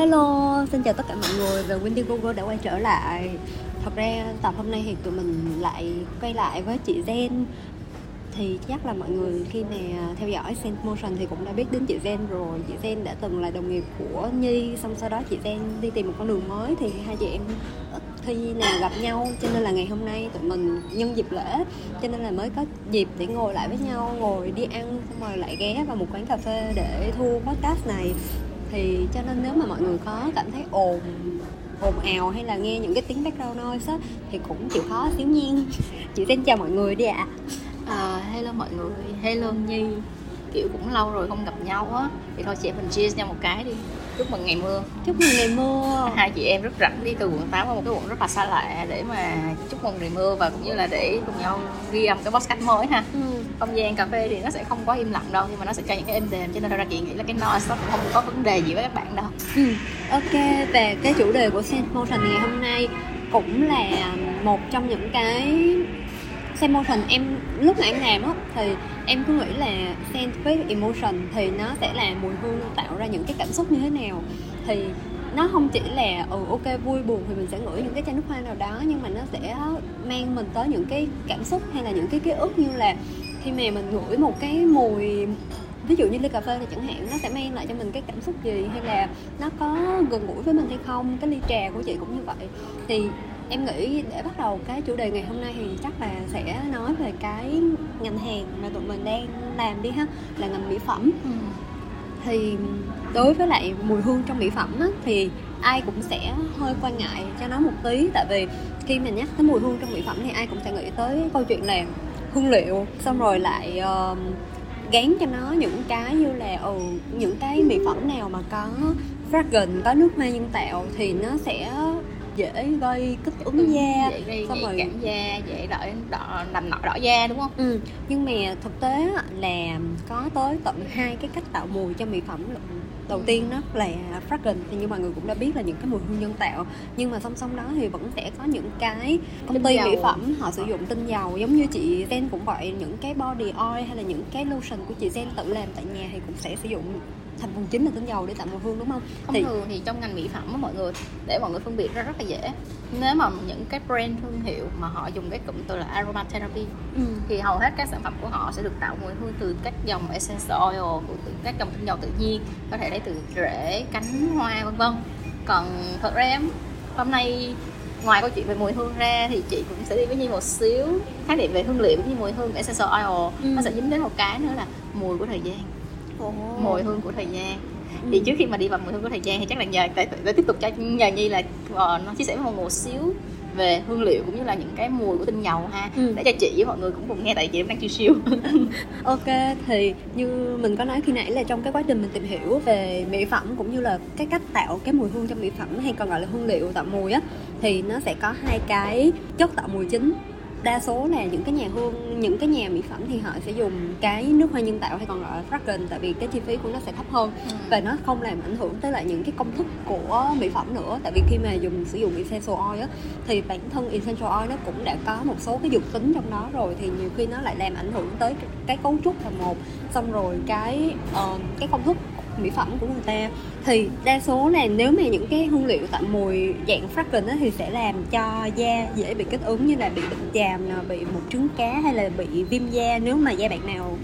Hello, xin chào tất cả mọi người. Và Wendy Google đã quay trở lại. Thật ra tập hôm nay thì tụi mình lại quay lại với chị Zen. Thì chắc là mọi người khi mà theo dõi Sense Motion thì cũng đã biết đến chị Zen rồi. Chị Zen đã từng là đồng nghiệp của Nhi Xong sau đó chị Zen đi tìm một con đường mới thì hai chị em ít khi nào gặp nhau. Cho nên là ngày hôm nay tụi mình nhân dịp lễ. Cho nên là mới có dịp để ngồi lại với nhau Ngồi đi ăn xong rồi lại ghé vào một quán cà phê để thu podcast này thì cho nên nếu mà mọi người có cảm thấy ồn ồn ào hay là nghe những cái tiếng background noise á thì cũng chịu khó xíu nhiên. Chị xin chào mọi người đi ạ. À. à, hello mọi người hello nhi. Kiểu cũng lâu rồi không gặp nhau á. Thì thôi chị em mình cheers nhau một cái đi. Chúc mừng ngày mưa. Chúc mừng ngày mưa. Hai chị em rất rảnh đi từ quận 8 qua một cái quận rất là xa lạ để mà chúc mừng ngày mưa và cũng như là để cùng nhau ghi âm cái podcast mới ha. Ừ không gian cà phê thì nó sẽ không có im lặng đâu, nhưng mà nó sẽ cho những cái êm đềm, cho nên ra chị nghĩ là cái noise nó cũng không có vấn đề gì với các bạn đâu ừ. ok, về cái chủ đề của Sense Motion ngày hôm nay cũng là một trong những cái Sense Motion em, lúc mà em làm á, thì em cứ nghĩ là sense với emotion thì nó sẽ là mùi hương tạo ra những cái cảm xúc như thế nào thì nó không chỉ là ừ ok, vui buồn thì mình sẽ ngửi những cái chai nước hoa nào đó, nhưng mà nó sẽ mang mình tới những cái cảm xúc hay là những cái ký ức như là khi mà mình ngửi một cái mùi ví dụ như ly cà phê thì chẳng hạn nó sẽ mang lại cho mình cái cảm xúc gì hay là nó có gần gũi với mình hay không? Cái ly trà của chị cũng như vậy. Thì em nghĩ để bắt đầu cái chủ đề ngày hôm nay thì chắc là sẽ nói về cái ngành hàng mà tụi mình đang làm đi ha là ngành mỹ phẩm. Ừ. thì đối với lại mùi hương trong mỹ phẩm á, thì ai cũng sẽ hơi quan ngại cho nó một tí. Tại vì khi mà nhắc tới mùi hương trong mỹ phẩm thì ai cũng sẽ nghĩ tới câu chuyện là hương liệu. Xong rồi lại uh, gán cho nó những cái như là ừ, những cái mỹ phẩm nào mà có fragrance có nước hoa nhân tạo thì nó sẽ dễ gây kích ứng ừ, da. dễ gây, xong rồi cảm da dễ đỏ đỏ làm nọ đỏ da đúng không? Ừ. nhưng mà thực tế là có tới tận hai cái cách tạo mùi cho mỹ phẩm đầu tiên đó là fragrance thì như mọi người cũng đã biết là những cái mùi hương nhân tạo. Nhưng mà song song đó thì vẫn sẽ có những cái công ty mỹ phẩm họ sử dụng tinh dầu. Giống như chị Zen cũng vậy những cái body oil hay là những cái lotion của chị Zen tự làm tại nhà thì cũng sẽ sử dụng thành phần chính là tinh dầu để tạo mùi hương đúng không? Thông thì... thường thì trong ngành mỹ phẩm á mọi người để mọi người phân biệt ra rất là dễ. Nếu mà những cái brand thương hiệu mà họ dùng cái cụm từ là aromatherapy ừ. thì hầu hết các sản phẩm của họ sẽ được tạo mùi hương từ các dòng essential oil, từ các dòng tinh dầu tự nhiên, có thể lấy từ rễ, cánh hoa vân vân. Còn thật ra hôm nay ngoài câu chuyện về mùi hương ra thì chị cũng sẽ đi với Nhi một xíu khái niệm về hương liệu như mùi hương essential oil ừ. nó sẽ dính đến một cái nữa là mùi của thời gian oh. mùi hương của thời gian ừ. thì trước khi mà đi vào mùi hương của thời gian thì chắc là nhờ để, để tiếp tục cho nhờ nhi là uh, nó chia sẻ với một xíu về hương liệu cũng như là những cái mùi của tinh dầu ha ừ. để cho chị với mọi người cũng cùng nghe tại chị đang chiêu siêu ok thì như mình có nói khi nãy là trong cái quá trình mình tìm hiểu về mỹ phẩm cũng như là cái cách tạo cái mùi hương trong mỹ phẩm hay còn gọi là hương liệu tạo mùi á thì nó sẽ có hai cái chất tạo mùi chính đa số là những cái nhà hương những cái nhà mỹ phẩm thì họ sẽ dùng cái nước hoa nhân tạo hay còn gọi là fragrance tại vì cái chi phí của nó sẽ thấp hơn. Ừ. và nó không làm ảnh hưởng tới lại những cái công thức của mỹ phẩm nữa. Tại vì khi mà dùng sử dụng essential oil á thì bản thân essential oil nó cũng đã có một số cái dược tính trong đó rồi. Thì nhiều khi nó lại làm ảnh hưởng tới cái cấu trúc là một xong rồi cái uh, cái công thức mỹ phẩm của người ta. Thì đa số là nếu mà những cái hương liệu tạo mùi dạng fragrance thì sẽ làm cho da dễ bị kích ứng như là bị bệnh chàm bị mụn trứng cá hay là bị viêm da. Nếu mà da bạn nào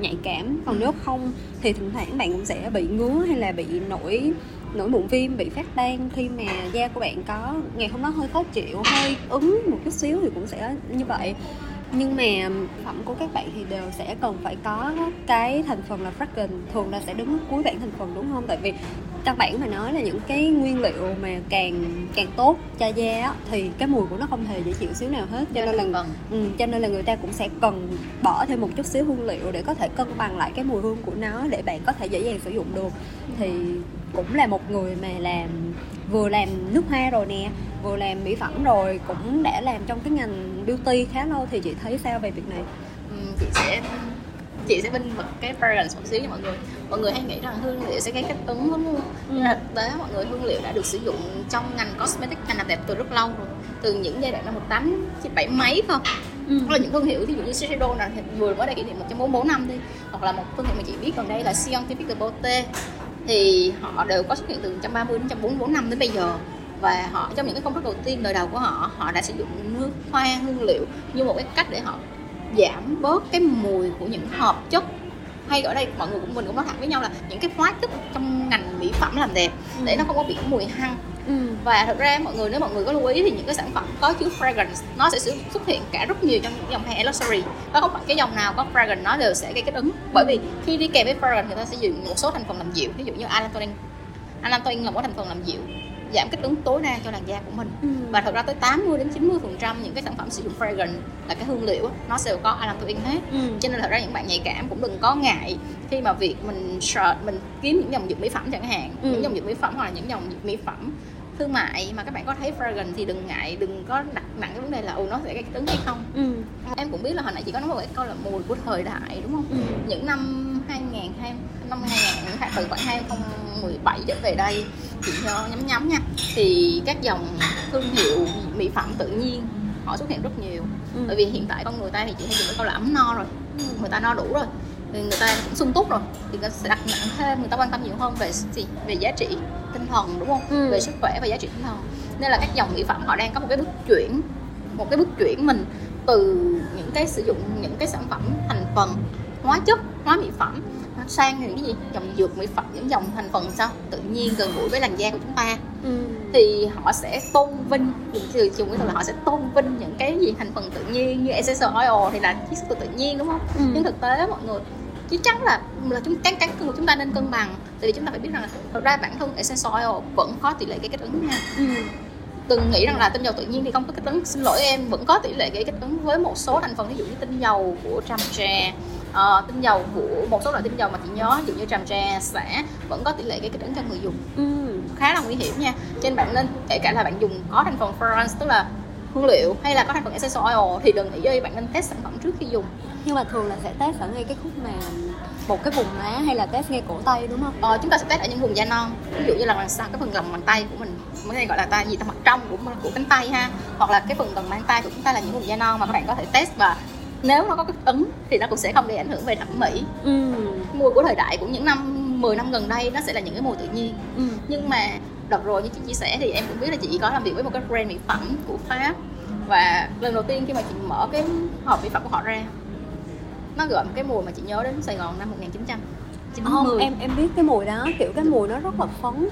nhạy cảm còn nếu không thì thỉnh thoảng bạn cũng sẽ bị ngứa hay là bị nổi nổi mụn viêm bị phát ban. Khi mà da của bạn có ngày hôm đó hơi khó chịu hơi ứng một chút xíu thì cũng sẽ như vậy nhưng mà phẩm của các bạn thì đều sẽ cần phải có cái thành phần là fragrance. Thường là sẽ đứng cuối bảng thành phần đúng không? Tại vì căn bản mà nói là những cái nguyên liệu mà càng càng tốt cho da thì cái mùi của nó không hề dễ chịu xíu nào hết. Cho nên là ừ, cho nên là người ta cũng sẽ cần bỏ thêm một chút xíu hương liệu để có thể cân bằng lại cái mùi hương của nó để bạn có thể dễ dàng sử dụng được. Thì cũng là một người mà làm vừa làm nước hoa rồi nè vừa làm mỹ phẩm rồi cũng đã làm trong cái ngành beauty khá lâu thì chị thấy sao về việc này? Ừ, chị sẽ chị sẽ binh vực cái fragrance một xíu cho mọi người. Mọi người hay nghĩ rằng hương liệu sẽ gây kích ứng không? Ừ. nhưng mà thực tế mọi người hương liệu đã được sử dụng trong ngành cosmetic ngành làm đẹp từ rất lâu rồi. Từ những giai đoạn năm một tám bảy mấy không ừ. là những thương hiệu ví dụ như Shiseido là vừa mới đây kỷ niệm 144 năm đi. Hoặc là một thương hiệu mà chị biết gần đây là Scientific de Beauté thì họ đều có xuất hiện từ 130 đến 144 năm đến bây giờ và họ trong những cái công thức đầu tiên đời đầu của họ họ đã sử dụng nước hoa hương liệu như một cái cách để họ giảm bớt cái mùi của những hợp chất. Hay ở đây mọi người cũng mình cũng nói thẳng với nhau là những cái hóa chất trong ngành mỹ phẩm làm đẹp ừ. để nó không có bị mùi hăng. Ừ. và thực ra mọi người nếu mọi người có lưu ý thì những cái sản phẩm có chứa fragrance nó sẽ xuất hiện cả rất nhiều trong những dòng hair luxury. Và không phải cái dòng nào có fragrance nó đều sẽ gây kích ứng. Bởi vì khi đi kèm với fragrance người ta sẽ dùng một số thành phần làm dịu. Ví dụ như allantoin allantoin là một thành phần làm dịu giảm kích ứng tối đa cho làn da của mình ừ. và thật ra tới 80 đến 90 phần trăm những cái sản phẩm sử dụng fragrance là cái hương liệu nó sẽ có allantoin hết ừ. cho nên là thật ra những bạn nhạy cảm cũng đừng có ngại khi mà việc mình search mình kiếm những dòng dưỡng mỹ phẩm chẳng hạn ừ. những dòng dưỡng mỹ phẩm hoặc là những dòng dưỡng mỹ phẩm thương mại mà các bạn có thấy fragrance thì đừng ngại đừng có đặt nặng cái vấn đề là ồ nó sẽ gây kích ứng hay không ừ. em cũng biết là hồi nãy chị có nói một cái câu là mùi của thời đại đúng không ừ. những năm 2020 năm 2000 từ khoảng 2017 trở về đây chị cho nhắm nhắm nha thì các dòng thương hiệu mỹ phẩm tự nhiên họ xuất hiện rất nhiều ừ. bởi vì hiện tại con người ta thì chị hay dùng cái câu là ấm no rồi ừ. người ta no đủ rồi thì người ta cũng sung túc rồi thì người ta sẽ đặt nặng thêm người ta quan tâm nhiều hơn về gì về giá trị tinh thần đúng không ừ. về sức khỏe và giá trị tinh thần nên là các dòng mỹ phẩm họ đang có một cái bước chuyển một cái bước chuyển mình từ những cái sử dụng những cái sản phẩm thành phần hóa chất hóa mỹ phẩm sang những cái gì? Dòng dược mỹ phẩm những dòng thành phần sao? Tự nhiên gần gũi với làn da của chúng ta. Ừ. thì họ sẽ tôn vinh từ dùng cái từ là họ sẽ tôn vinh những cái gì? Thành phần tự nhiên như essential oil thì là chiết xuất từ tự nhiên đúng không? Ừ. nhưng thực tế mọi người chắc chắn là là chúng cán cán của chúng ta nên cân bằng. Tại vì chúng ta phải biết rằng là thực ra bản thân essential oil vẫn có tỷ lệ gây kích ứng nha. Ừ. Từng nghĩ rằng là tinh dầu tự nhiên thì không có kích ứng. Xin lỗi em vẫn có tỷ lệ gây kích ứng với một số thành phần ví dụ như tinh dầu của tràm trà uh, tinh dầu của một số loại tinh dầu mà chị nhớ ví dụ như tràm trà xả vẫn có tỷ lệ gây kích ứng cho người dùng. Ừ. khá là nguy hiểm nha. Trên bạn nên kể cả là bạn dùng có thành phần fragrance tức là hương liệu hay là có thành phần essential oil thì đừng nghĩ ơi bạn nên test sản phẩm trước khi dùng. Nhưng mà thường là sẽ test ở ngay cái khúc mà một cái vùng má hay là test ngay cổ tay đúng không? Ờ, chúng ta sẽ test ở những vùng da non. Ví dụ như là đằng sau cái phần lòng bàn tay của mình cái này gọi là ta gì ta mặt trong của của cánh tay ha. Hoặc là cái phần gần mang tay của chúng ta là những vùng da non mà các bạn có thể test và nếu nó có kích ứng thì nó cũng sẽ không gây ảnh hưởng về thẩm mỹ ừ. mùi của thời đại của những năm 10 năm gần đây nó sẽ là những cái mùi tự nhiên ừ. nhưng mà đợt rồi như chị chia sẻ thì em cũng biết là chị có làm việc với một cái brand mỹ phẩm của pháp và lần đầu tiên khi mà chị mở cái hộp mỹ phẩm của họ ra nó gợi một cái mùi mà chị nhớ đến Sài Gòn năm 1900 không, em em biết cái mùi đó kiểu cái mùi nó rất là phấn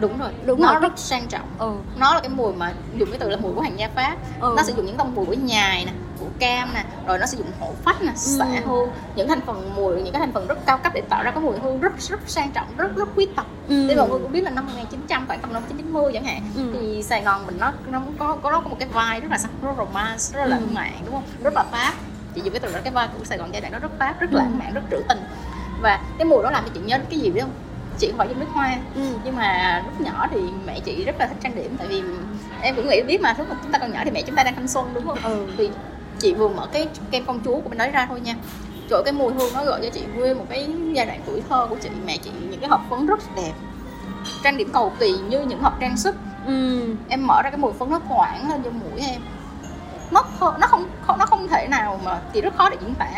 đúng rồi đúng nó rồi. rất sang trọng ừ. nó là cái mùi mà dùng cái từ là mùi của hàng gia pháp ừ. nó sử dụng những tông mùi của nhài nè của cam nè rồi nó sử dụng hổ phách nè xạ ừ. hương những thành phần mùi những cái thành phần rất cao cấp để tạo ra cái mùi hương rất rất sang trọng rất rất quý tộc ừ. thì mọi người cũng biết là năm 1900 khoảng tầm năm 1990 chẳng hạn ừ. thì Sài Gòn mình nó nó có có nó có một cái vai rất là sắc rất romance rất là ừ. lãng mạn đúng không rất là pháp chị dùng cái từ đó cái vai của Sài Gòn giai đoạn đó rất pháp rất ừ. lãng mạn rất trữ tình và cái mùi đó làm cho chị nhớ cái gì biết không chị không phải nước hoa ừ. nhưng mà lúc nhỏ thì mẹ chị rất là thích trang điểm tại vì em cũng nghĩ biết mà lúc mà chúng ta còn nhỏ thì mẹ chúng ta đang thanh xuân đúng không ừ. thì chị vừa mở cái kem công chúa của bên đấy ra thôi nha. Trời cái mùi hương nó gọi cho chị nguyên một cái giai đoạn tuổi thơ của chị. Mẹ chị những cái hộp phấn rất đẹp. Trang điểm cầu kỳ như những hộp trang sức. Ừ. em mở ra cái mùi phấn nó thoảng lên cho mũi em. Nó nó không nó không thể nào mà thì rất khó để diễn tả.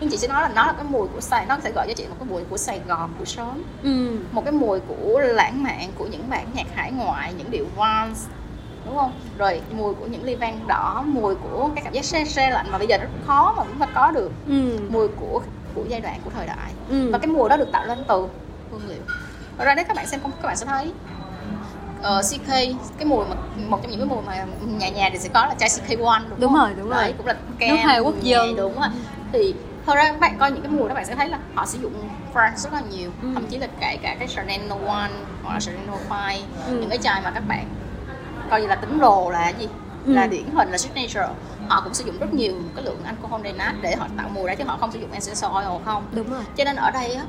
Nhưng chị sẽ nói là nó là cái mùi của Sài nó sẽ gọi cho chị một cái mùi của Sài Gòn của sớm. Ừ. một cái mùi của lãng mạn của những bản nhạc hải ngoại những điệu vals đúng không rồi mùi của những ly vang đỏ mùi của cái cảm giác xe xe lạnh mà bây giờ rất khó mà chúng ta có được ừ. mùi của của giai đoạn của thời đại ừ. và cái mùi đó được tạo lên từ hương liệu ra đấy các bạn xem các bạn sẽ thấy uh, ờ, CK cái mùi mà một trong những cái mùi mà nhà nhà thì sẽ có là chai CK1 đúng, đúng không? rồi đúng Đấy, rồi cũng là kem nước Hàn Quốc dân đúng rồi thì thật ra các bạn coi những cái mùi đó bạn sẽ thấy là họ sử dụng France rất là nhiều ừ. thậm chí là kể cả cái Chanel No One hoặc là Chanel No Five ừ. những cái chai mà các bạn coi như là tính đồ là gì ừ. là điển hình là signature họ cũng sử dụng rất nhiều cái lượng alcohol denat để họ tạo mùi ra chứ họ không sử dụng essential oil không đúng rồi cho nên ở đây á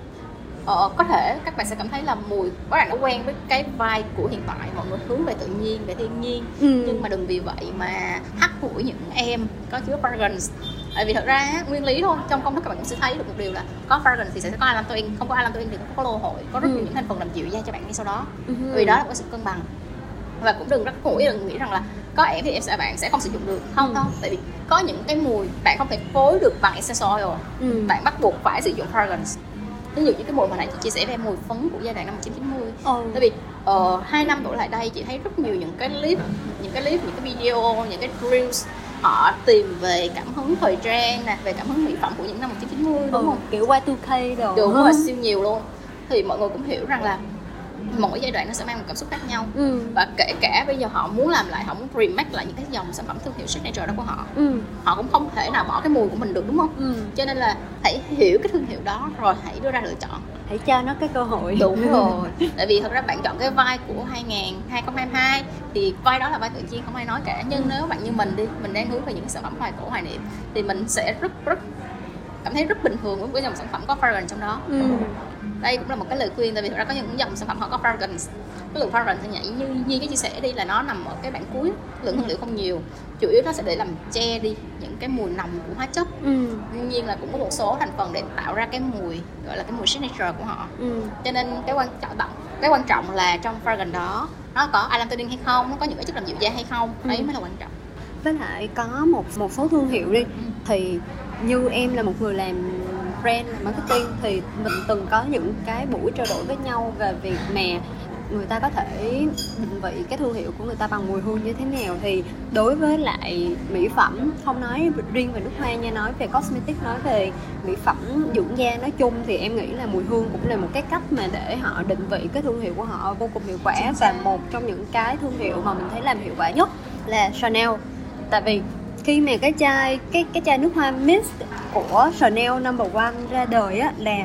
ờ, có thể các bạn sẽ cảm thấy là mùi các bạn đã quen với cái vai của hiện tại mọi người hướng về tự nhiên về thiên nhiên ừ. nhưng mà đừng vì vậy mà hắt hủi những em có chứa fragrance tại vì thật ra nguyên lý thôi trong công thức các bạn cũng sẽ thấy được một điều là có fragrance thì sẽ có allantoin không có allantoin thì có lô hội có rất nhiều ừ. những thành phần làm dịu da cho bạn ngay sau đó ừ. vì đó là có sự cân bằng và cũng đừng rất hủi đừng nghĩ rằng là có em thì em sẽ bạn sẽ không sử dụng được. Không. Ừ. đâu tại vì có những cái mùi bạn không thể phối được bằng essential oil ừ. bạn bắt buộc phải sử dụng fragrance. Ví dụ như cái mùi hồi nãy chị chia sẻ về mùi phấn của giai đoạn năm 1990 ừ. tại vì uh, hai năm đổ lại đây chị thấy rất nhiều những cái clip những cái clip những cái video những cái reels họ tìm về cảm hứng thời trang nè về cảm hứng mỹ phẩm của những năm 1990 đúng ừ, không? kiểu Y2K đồ. Đúng rồi siêu nhiều luôn. Thì mọi người cũng hiểu rằng là mỗi giai đoạn nó sẽ mang một cảm xúc khác nhau ừ. và kể cả bây giờ họ muốn làm lại họ muốn remake lại những cái dòng sản phẩm thương hiệu signature đó của họ ừ. họ cũng không thể nào bỏ cái mùi của mình được đúng không ừ. cho nên là hãy hiểu cái thương hiệu đó rồi hãy đưa ra lựa chọn hãy cho nó cái cơ hội đúng rồi tại vì thật ra bạn chọn cái vai của 2000 2022 thì vai đó là vai tự nhiên không ai nói cả nhưng ừ. nếu bạn như mình đi mình đang hướng về những cái sản phẩm hoài cổ hoài niệm thì mình sẽ rất rất cảm thấy rất bình thường với dòng sản phẩm có fragrance trong đó ừ đây cũng là một cái lời khuyên tại vì thực ra có những dòng sản phẩm họ có fragrance cái lượng fragrance thì nhảy như như cái chia sẻ đi là nó nằm ở cái bản cuối lượng hương liệu không nhiều chủ yếu nó sẽ để làm che đi những cái mùi nồng của hóa chất ừ. tuy nhiên là cũng có một số thành phần để tạo ra cái mùi gọi là cái mùi signature của họ ừ. cho nên cái quan trọng cái quan trọng là trong fragrance đó nó có allantoin hay không nó có những cái chất làm dịu da hay không ừ. đấy mới là quan trọng với lại có một một số thương hiệu đi ừ. thì như em là một người làm brand là marketing thì mình từng có những cái buổi trao đổi với nhau về việc mà người ta có thể định vị cái thương hiệu của người ta bằng mùi hương như thế nào. Thì đối với lại mỹ phẩm không nói riêng về nước hoa nha nói về cosmetic nói về mỹ phẩm dưỡng da nói chung thì em nghĩ là mùi hương cũng là một cái cách mà để họ định vị cái thương hiệu của họ vô cùng hiệu quả. Và một trong những cái thương hiệu mà mình thấy làm hiệu quả nhất là Chanel. Tại vì khi mà cái chai cái cái chai nước hoa mist của Chanel Number One ra đời á là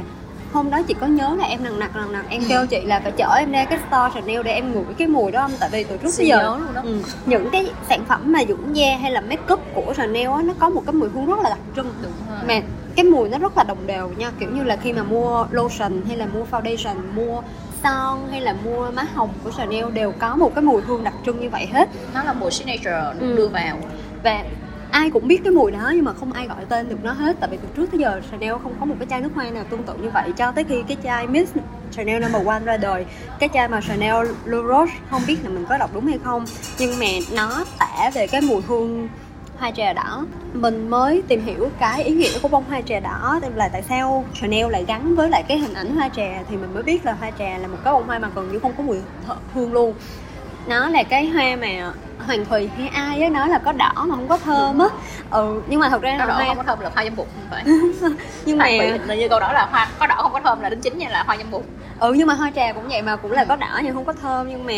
hôm đó chị có nhớ là em nặng nặc nặng nặc em ừ. kêu chị là phải chở em ra cái store Chanel để em ngửi cái mùi đó không tại vì từ trước tới giờ luôn đó. Ừ, những cái sản phẩm mà dưỡng da hay là make up của Chanel á nó có một cái mùi hương rất là đặc trưng Đúng mà cái mùi nó rất là đồng đều nha kiểu như là khi mà mua lotion hay là mua foundation mua son hay là mua má hồng của Chanel đều có một cái mùi hương đặc trưng như vậy hết nó là mùi signature ừ. đưa vào và ai cũng biết cái mùi đó, nhưng mà không ai gọi tên được nó hết. Tại vì từ trước tới giờ, Chanel không có một cái chai nước hoa nào tương tự như vậy. Cho tới khi cái chai Miss Chanel Number One ra đời, cái chai mà Chanel Le Roche, không biết là mình có đọc đúng hay không, nhưng mà nó tả về cái mùi hương hoa trà đỏ. Mình mới tìm hiểu cái ý nghĩa của bông hoa trà đỏ là tại sao Chanel lại gắn với lại cái hình ảnh hoa trà, thì mình mới biết là hoa trà là một cái bông hoa mà gần như không có mùi hương luôn nó là cái hoa mà hoàng thùy hay ai á nói là có đỏ mà không có thơm á. Ừ nhưng mà thật ra là đỏ hoa... không có thơm là hoa dâm bụt vậy nhưng mà là như câu đó là hoa có đỏ không có thơm là đính chính nha là hoa dâm bụt ừ nhưng mà hoa trà cũng vậy mà cũng là có đỏ nhưng không có thơm. Nhưng mà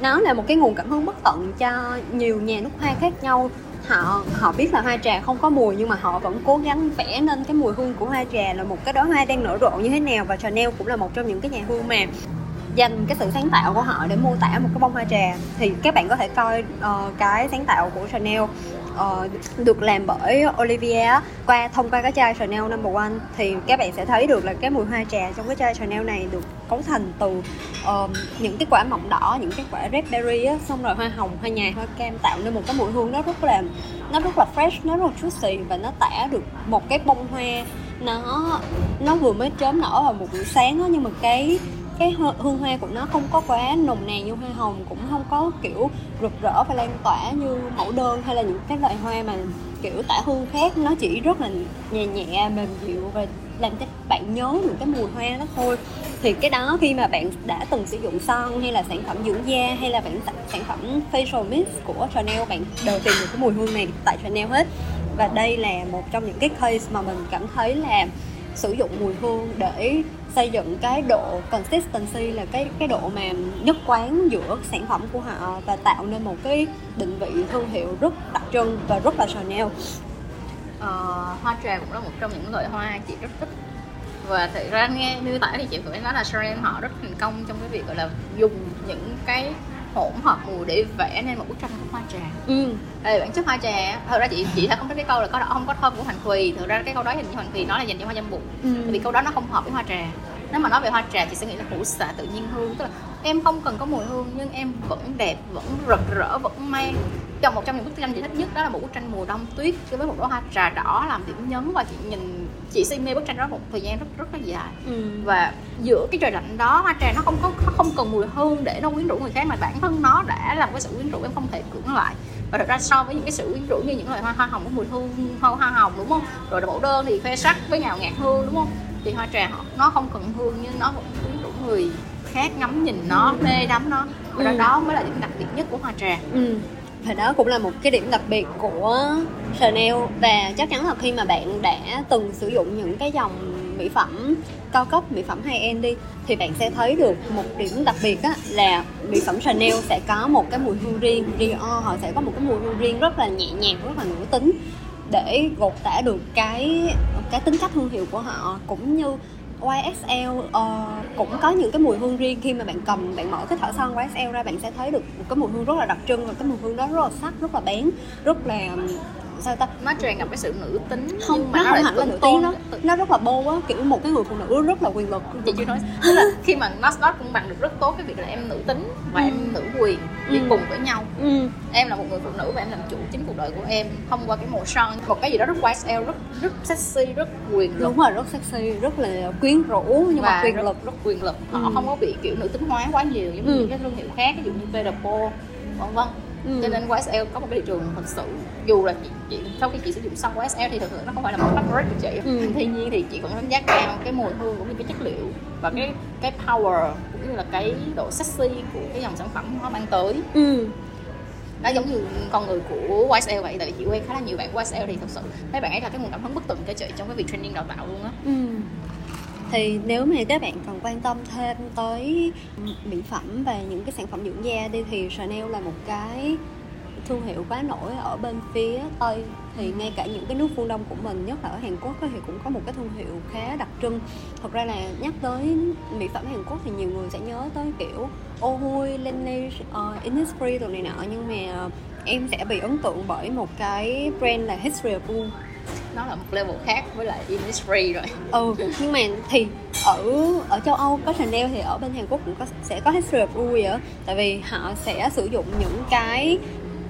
nó là một cái nguồn cảm hứng bất tận cho nhiều nhà nước hoa khác nhau. Họ họ biết là hoa trà không có mùi nhưng mà họ vẫn cố gắng vẽ nên cái mùi hương của hoa trà là một cái đóa hoa đang nở rộ như thế nào. Và Chanel cũng là một trong những cái nhà hương mà dành cái sự sáng tạo của họ để mô tả một cái bông hoa trà thì các bạn có thể coi uh, cái sáng tạo của Chanel uh, được làm bởi Olivia qua thông qua cái chai Chanel Number One. Thì các bạn sẽ thấy được là cái mùi hoa trà trong cái chai Chanel này được cấu thành từ uh, những cái quả mọng đỏ những cái quả red berry á xong rồi hoa hồng hoa nhài hoa cam tạo nên một cái mùi hương nó rất là nó rất là fresh nó rất là juicy và nó tả được một cái bông hoa nó nó vừa mới chớm nở vào một buổi sáng đó nhưng mà cái cái hương hoa của nó không có quá nồng nàn như hoa hồng, cũng không có, kiểu, rực rỡ và lan tỏa như mẫu đơn hay là những cái loại hoa mà, kiểu, tả hương khác. Nó chỉ rất là nhẹ nhẹ, mềm dịu và làm cho bạn nhớ những cái mùi hoa đó thôi. Thì cái đó khi mà bạn đã từng sử dụng son hay là sản phẩm dưỡng da, hay là bạn sản phẩm facial mist của Chanel, bạn đều tìm được cái mùi hương này tại Chanel hết. Và đây là một trong những cái case mà mình cảm thấy là sử dụng mùi hương để xây dựng cái độ consistency là cái cái độ mà nhất quán giữa sản phẩm của họ và tạo nên một cái định vị thương hiệu rất đặc trưng và rất là Chanel. Ờ, hoa trà cũng là một trong những loại hoa chị rất thích và thực ra nghe miêu tả thì chị cũng nói là Chanel họ rất thành công trong cái việc gọi là dùng những cái hỗn hợp mùi để vẽ nên một bức tranh của hoa trà. Ừ. Ê, bản chất hoa trà thật ra chị chị thấy không thích cái câu là có đỏ không có thơm của hoàng thùy thực ra cái câu đó dành cho hoàng thùy nó là dành cho hoa dâm bụt ừ. vì câu đó nó không hợp với hoa trà. Nếu mà nói về hoa trà chị sẽ nghĩ là hữu xạ tự nhiên hương. Tức là em không cần có mùi hương nhưng em vẫn đẹp vẫn rực rỡ vẫn mang. Trong một trong những bức tranh chị thích nhất đó là một bức tranh mùa đông tuyết. Với một đóa hoa trà đỏ làm điểm nhấn và chị nhìn chị si mê bức tranh đó một thời gian rất rất là dài. Ừ. và giữa cái trời lạnh đó hoa trà nó không có không cần mùi hương để nó quyến rũ người khác mà bản thân nó đã làm cái sự quyến rũ em không thể cưỡng lại. Và thật ra so với những cái sự quyến rũ như những loại hoa hoa hồng có mùi hương hoa hoa hồng đúng không? Rồi là mẫu đơn thì khoe sắc với nhào ngạt hương đúng không? Thì hoa trà họ nó không cần hương nhưng nó vẫn quyến rũ người khác ngắm nhìn nó mê đắm nó. Và ừ. đó mới là điểm đặc biệt nhất của hoa trà. Ừ và đó cũng là một cái điểm đặc biệt của Chanel. Và chắc chắn là khi mà bạn đã từng sử dụng những cái dòng mỹ phẩm cao cấp, mỹ phẩm high end đi, thì bạn sẽ thấy được một điểm đặc biệt á, là mỹ phẩm Chanel sẽ có một cái mùi hương riêng. Dior họ sẽ có một cái mùi hương riêng rất là nhẹ nhàng, rất là nữ tính để gột tả được cái cái tính cách thương hiệu của họ. Cũng như YSL uh, ờ, cũng có những cái mùi hương riêng. Khi mà bạn cầm bạn mở cái thỏi son YSL ra bạn sẽ thấy được một cái mùi hương rất là đặc trưng và cái mùi hương đó rất là sắc rất là bén rất là sao ta nó tràn ngập cái sự nữ tính không nhưng mà nó, nó không hẳn là nữ tính nó nó rất là bô á kiểu một cái người phụ nữ rất là quyền lực chị chưa nói tức là khi mà nó nó cũng bằng được rất tốt cái việc là em nữ tính và ừ. em nữ quyền đi ừ. cùng với nhau ừ. em là một người phụ nữ và em làm chủ chính cuộc đời của em thông qua cái màu son một cái gì đó rất YSL rất rất sexy rất quyền lực đúng rồi rất sexy rất là quyến rũ nhưng và mà quyền rất, lực rất quyền lực họ ừ. không có bị kiểu nữ tính hóa quá nhiều giống như ừ. những cái thương hiệu khác ví dụ như Paul vân vân ừ. cho nên YSL có một cái thị trường thật sự dù là chị, chị sau khi chị sử dụng xong YSL thì thực sự nó không phải là một favorite của chị. Ừ. tuy nhiên thì chị vẫn đánh giá cao cái mùi hương cũng như cái chất liệu và cái cái power cũng như là cái độ sexy của cái dòng sản phẩm nó mang tới. Ừ. Nó giống như con người của YSL vậy tại vì chị quen khá là nhiều bạn YSL thì thật sự mấy bạn ấy là cái nguồn cảm hứng bất tận cho chị trong cái việc training đào tạo luôn á. Ừ thì nếu mà các bạn còn quan tâm thêm tới mỹ phẩm và những cái sản phẩm dưỡng da đi thì Chanel là một cái thương hiệu quá nổi ở bên phía tây. Thì ngay cả những cái nước phương đông của mình nhất là ở hàn quốc thì cũng có một cái thương hiệu khá đặc trưng. Thật ra là nhắc tới mỹ phẩm hàn quốc thì nhiều người sẽ nhớ tới kiểu ô hui Laneige uh, Innisfree rồi này nọ. Nhưng mà em sẽ bị ấn tượng bởi một cái brand là History of Blue nó là một level khác với lại Innisfree rồi. Ừ nhưng mà thì ở ở châu Âu có Chanel thì ở bên Hàn Quốc cũng có sẽ có History of vui ở. tại vì họ sẽ sử dụng những cái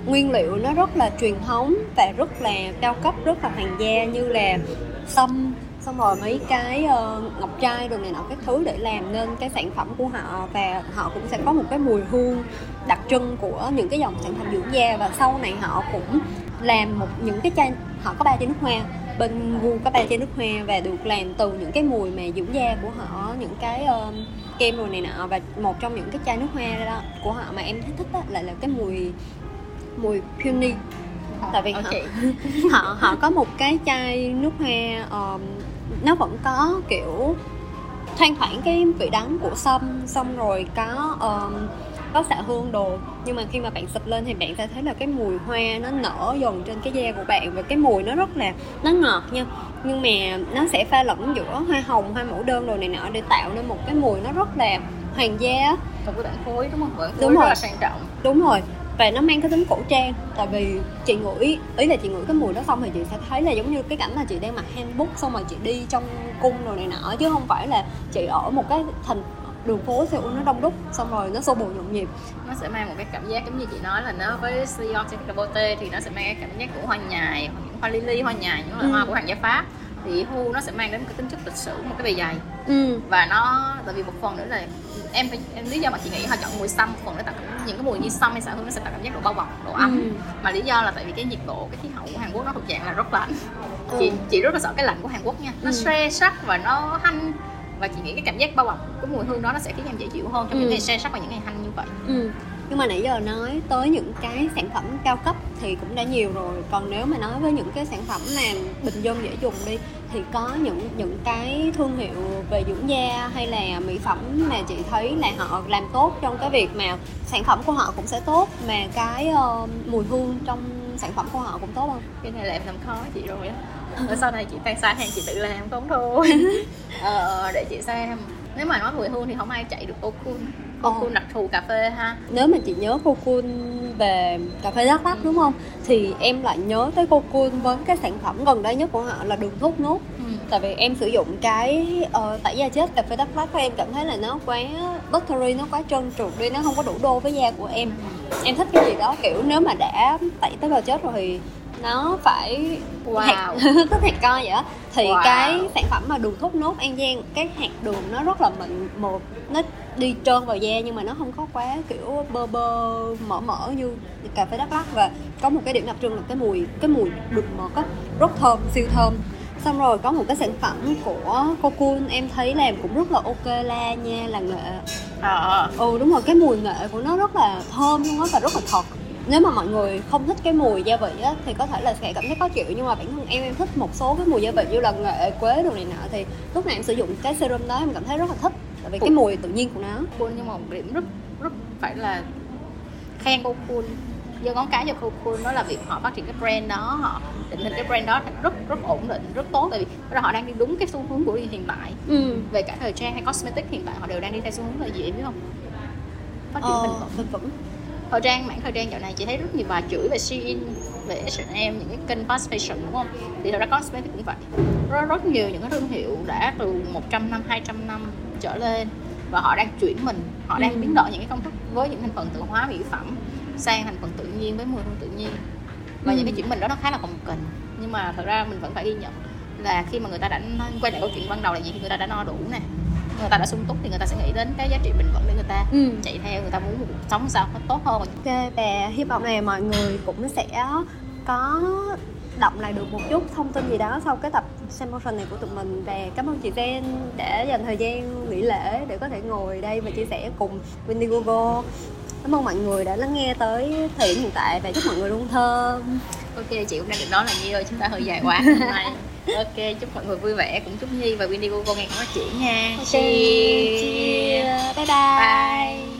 nguyên liệu nó rất là truyền thống và rất là cao cấp rất là hoàng gia như là sâm xong rồi mấy cái uh, ngọc trai đồ này nọ các thứ để làm nên cái sản phẩm của họ. Và họ cũng sẽ có một cái mùi hương đặc trưng của những cái dòng sản phẩm dưỡng da. Và sau này họ cũng làm một những cái chai họ có ba chai nước hoa. Bên Gu có ba chai nước hoa và được làm từ những cái mùi mà dưỡng da của họ những cái uh, kem rồi này nọ. Và một trong những cái chai nước hoa đó của họ mà em thích thích lại là cái mùi mùi peony tại vì okay. họ, họ họ có một cái chai nước hoa um, nó vẫn có kiểu thoang thoảng cái vị đắng của sâm. Xong rồi có um, có xạ hương đồ. Nhưng mà khi mà bạn xịt lên thì bạn sẽ thấy là cái mùi hoa nó nở dần trên cái da của bạn và cái mùi nó rất là nó ngọt nha. Nhưng mà nó sẽ pha lẫn giữa hoa hồng hoa mẫu đơn đồ này nọ để tạo nên một cái mùi nó rất là hoàng gia một cái đoạn khối đúng không? Khối đúng rất rồi. là sang trọng. Đúng rồi. Và nó mang cái tính cổ trang. Tại vì chị ngửi ý là chị ngửi cái mùi đó xong thì chị sẽ thấy là giống như cái cảnh mà chị đang mặc handbook xong rồi chị đi trong cung rồi này nọ. Chứ không phải là chị ở một cái thành đường phố Seoul nó đông đúc xong rồi nó xô bồ nhộn nhịp nó sẽ mang một cái cảm giác giống như chị nói là nó với Sion Bote thì nó sẽ mang cái cảm giác của hoa nhài những hoa lily hoa nhài những loại ừ. hoa của hoàng gia Pháp thì hu nó sẽ mang đến một cái tính chất lịch sử một cái bề dày ừ. và nó tại vì một phần nữa là em phải em lý do mà chị nghĩ họ chọn mùi xăm một phần để tạo những cái mùi như xăm hay xạ hương nó sẽ tạo cảm giác độ bao bọc độ ấm ừ. mà lý do là tại vì cái nhiệt độ cái khí hậu của Hàn Quốc nó thuộc dạng là rất lạnh ừ. chị chị rất là sợ cái lạnh của Hàn Quốc nha nó ừ. xe sắc và nó hanh và chị nghĩ cái cảm giác bao bọc cái mùi hương đó nó sẽ khiến em dễ chịu hơn trong ừ. những ngày xe sắc và những ngày hanh như vậy ừ. nhưng mà nãy giờ nói tới những cái sản phẩm cao cấp thì cũng đã nhiều rồi còn nếu mà nói với những cái sản phẩm mà bình dân dễ dùng đi thì có những những cái thương hiệu về dưỡng da hay là mỹ phẩm mà chị thấy là họ làm tốt trong cái việc mà sản phẩm của họ cũng sẽ tốt mà cái uh, mùi hương trong sản phẩm của họ cũng tốt không cái này là em làm khó chị rồi á ở sau này chị tan sai hàng chị tự làm không thôi. Ờ, để chị xem. Nếu mà nói mùi hương thì không ai chạy được Okun. Okun ờ. đặc thù cà phê ha. Nếu mà chị nhớ Okun về cà phê đắk lắc đúng không? Thì em lại nhớ tới Okun với cái sản phẩm gần đây nhất của họ là đường thốt nốt ừ. tại vì em sử dụng cái uh, tẩy da chết cà phê đắk lắc em cảm thấy là nó quá buttery nó quá trơn trượt đi nó không có đủ đô với da của em. Em thích cái gì đó kiểu nếu mà đã tẩy tới bào chết rồi thì nó phải wow. hạt tức hạt co vậy đó thì wow. cái sản phẩm mà đường thốt nốt an giang cái hạt đường nó rất là mịn một nó đi trơn vào da nhưng mà nó không có quá kiểu bơ bơ mỡ mỡ như cà phê đắk lắc và có một cái điểm đặc trưng là cái mùi cái mùi đục mật á rất thơm siêu thơm. Xong rồi có một cái sản phẩm của Cocoon em thấy làm cũng rất là ok la nha là nghệ ờ. Ừ đúng rồi cái mùi nghệ của nó rất là thơm luôn á và rất là thật nếu mà mọi người không thích cái mùi gia vị á thì có thể là sẽ cảm thấy khó chịu. Nhưng mà bản thân em em thích một số cái mùi gia vị như là nghệ quế đồ này nọ thì lúc nào em sử dụng cái serum đó em cảm thấy rất là thích. Tại vì cái mùi tự nhiên của nó. Cool nhưng mà một điểm rất rất phải là khen cô cool. Giơ ngón cái cho cô cool đó là việc họ phát triển cái brand đó họ định hình cái brand đó rất rất ổn định rất tốt. Tại vì đó họ đang đi đúng cái xu hướng của hiện tại. Ừ. về cả thời trang hay cosmetic hiện tại họ đều đang đi theo xu hướng là gì em biết không? Phát triển ờ, bền vững thời trang mảng thời trang dạo này chị thấy rất nhiều bài chửi về Shein về H&M những cái kênh fast fashion đúng không? Thì thật ra cosmetic cũng vậy. Rất, rất nhiều những cái thương hiệu đã từ 100 năm 200 năm trở lên và họ đang chuyển mình họ đang Ừ. biến đổi những cái công thức với những thành phần tự hóa mỹ phẩm sang thành phần tự nhiên với mùi hương tự nhiên. Và Ừ. những cái chuyển mình đó nó khá là cồng kềnh. Nhưng mà thật ra mình vẫn phải ghi nhận là khi mà người ta đã quay lại câu chuyện ban đầu là gì? Khi người ta đã no đủ nè người ta đã sung túc thì người ta sẽ nghĩ đến cái giá trị bền vững để người ta Ừ. chạy theo người ta muốn một cuộc sống sao nó tốt hơn Ok và hy vọng này mọi người cũng sẽ có động lại được một chút thông tin gì đó sau cái tập Samotion này của tụi mình và cảm ơn chị Jen đã dành thời gian nghỉ lễ để có thể ngồi đây và chia sẻ cùng Indiegogo cảm ơn mọi người đã lắng nghe tới thời điểm hiện tại và chúc mọi người luôn thơm. Ok, chị cũng đang định nói là Nhi ơi, chúng ta hơi dài quá. Hôm nay Ok, chúc mọi người vui vẻ, cũng chúc Nhi và Winnie Go ngày càng phát triển nha Ok, Cheers. cheers. bye bye Bye